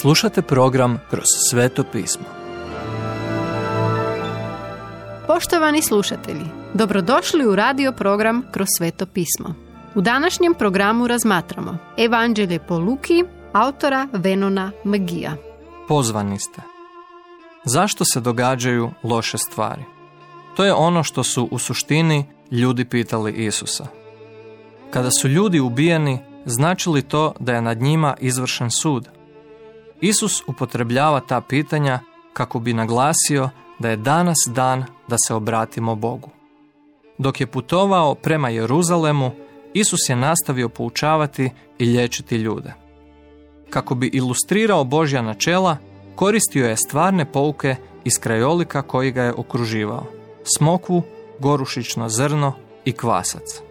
Slušate program Kroz sveto pismo. Poštovani slušatelji, dobrodošli u radio program Kroz sveto pismo. U današnjem programu razmatramo Evanđelje po Luki, autora Venona Magija. Pozvani ste. Zašto se događaju loše stvari? To je ono što su u suštini ljudi pitali Isusa. Kada su ljudi ubijeni, znači li to da je nad njima izvršen sud? Isus upotrebljava ta pitanja kako bi naglasio da je danas dan da se obratimo Bogu. Dok je putovao prema Jeruzalemu, Isus je nastavio poučavati i liječiti ljude. Kako bi ilustrirao Božja načela, koristio je stvarne pouke iz krajolika koji ga je okruživao. Smokvu, gorušično zrno i kvasac.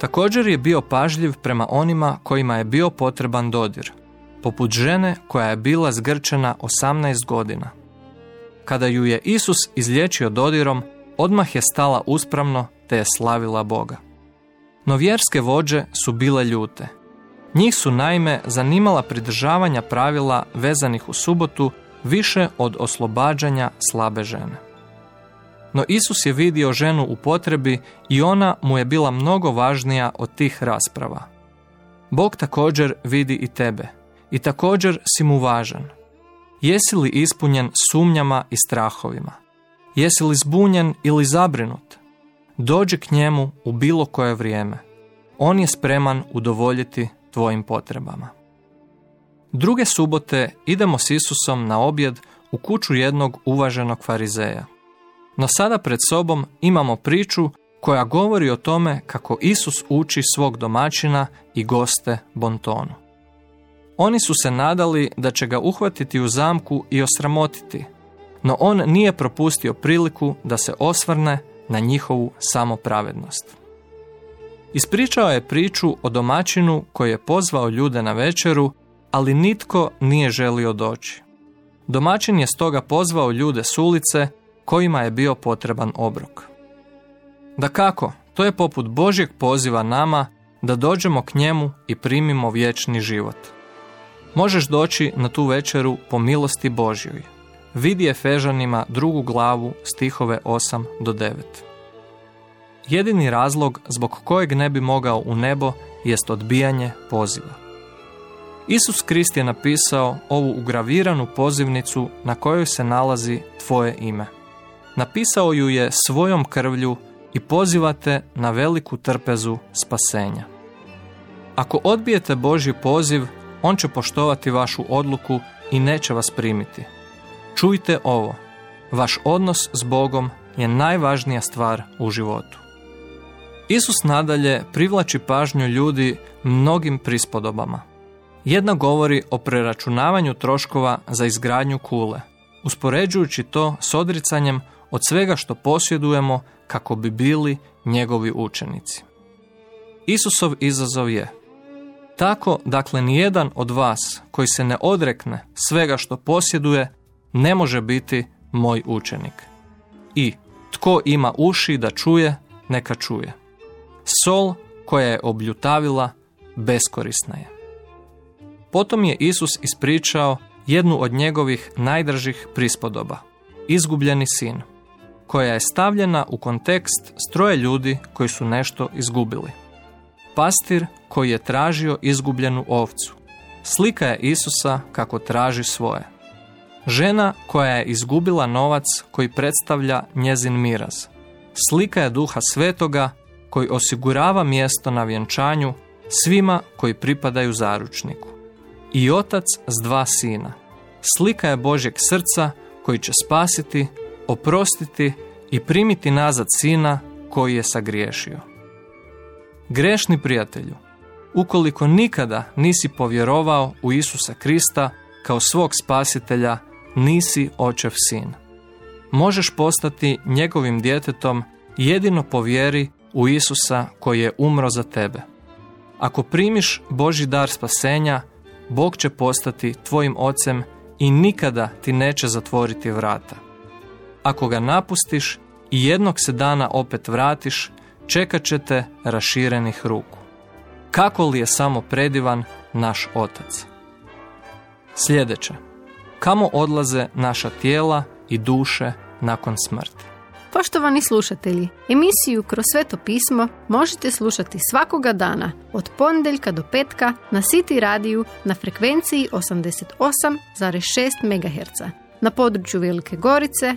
Također je bio pažljiv prema onima kojima je bio potreban dodir, poput žene koja je bila zgrčena 18 godina. Kada ju je Isus izliječio dodirom, odmah je stala uspravno te je slavila Boga. No vjerske vođe su bile ljute. Njih su naime zanimala pridržavanja pravila vezanih u subotu više od oslobađanja slabe žene. No Isus je vidio ženu u potrebi i ona mu je bila mnogo važnija od tih rasprava. Bog također vidi i tebe i također si mu važan. Jesi li ispunjen sumnjama i strahovima? Jesi li zbunjen ili zabrinut? Dođi k njemu u bilo koje vrijeme. On je spreman udovoljiti tvojim potrebama. Druge subote idemo s Isusom na objed u kuću jednog uvaženog farizeja. No sada pred sobom imamo priču koja govori o tome kako Isus uči svog domaćina i goste bontonu. Oni su se nadali da će ga uhvatiti u zamku i osramotiti, no on nije propustio priliku da se osvrne na njihovu samopravednost. Ispričao je priču o domaćinu koji je pozvao ljude na večeru, ali nitko nije želio doći. Domaćin je stoga pozvao ljude s ulice kojima je bio potreban obrok. Da kako, to je poput Božjeg poziva nama da dođemo k njemu i primimo vječni život. Možeš doći na tu večeru po milosti Božjoj. Vidi Efežanima drugu glavu stihove 8 do 9. Jedini razlog zbog kojeg ne bi mogao u nebo jest odbijanje poziva. Isus Krist je napisao ovu ugraviranu pozivnicu na kojoj se nalazi tvoje ime. Napisao ju je svojom krvlju i pozivate na veliku trpezu spasenja. Ako odbijete Božji poziv, on će poštovati vašu odluku i neće vas primiti. Čujte ovo, vaš odnos s Bogom je najvažnija stvar u životu. Isus nadalje privlači pažnju ljudi mnogim prispodobama. Jedna govori o preračunavanju troškova za izgradnju kule, uspoređujući to s odricanjem od svega što posjedujemo kako bi bili njegovi učenici. Isusov izazov je tako, dakle, nijedan od vas koji se ne odrekne svega što posjeduje, ne može biti moj učenik. I tko ima uši da čuje, neka čuje. Sol koja je obljutavila, beskorisna je. Potom je Isus ispričao jednu od njegovih najdražih prispodoba, izgubljeni sin, koja je stavljena u kontekst stroje ljudi koji su nešto izgubili. Pastir koji je tražio izgubljenu ovcu. Slika je Isusa kako traži svoje. Žena koja je izgubila novac koji predstavlja njezin miraz. Slika je duha svetoga koji osigurava mjesto na vjenčanju svima koji pripadaju zaručniku. I otac s dva sina. Slika je Božjeg srca koji će spasiti, oprostiti i primiti nazad sina koji je sagriješio. Grešni prijatelju, ukoliko nikada nisi povjerovao u Isusa Krista kao svog spasitelja, nisi očev sin. Možeš postati njegovim djetetom jedino po vjeri u Isusa koji je umro za tebe. Ako primiš Boži dar spasenja, Bog će postati tvojim ocem i nikada ti neće zatvoriti vrata. Ako ga napustiš i jednog se dana opet vratiš, čekat će te raširenih ruku. Kako li je samo predivan naš Otac? Sljedeće. Kamo odlaze naša tijela i duše nakon smrti? Poštovani slušatelji, emisiju Kroz sveto pismo možete slušati svakoga dana od ponedjeljka do petka na City radiju na frekvenciji 88,6 MHz na području Velike Gorice,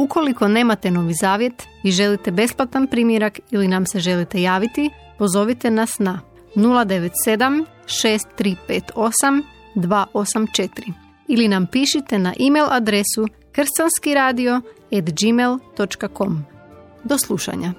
Ukoliko nemate novi zavjet i želite besplatan primjerak ili nam se želite javiti, pozovite nas na 097 6358 284 ili nam pišite na e-mail adresu kršćanskiradio.gmail.com Do slušanja.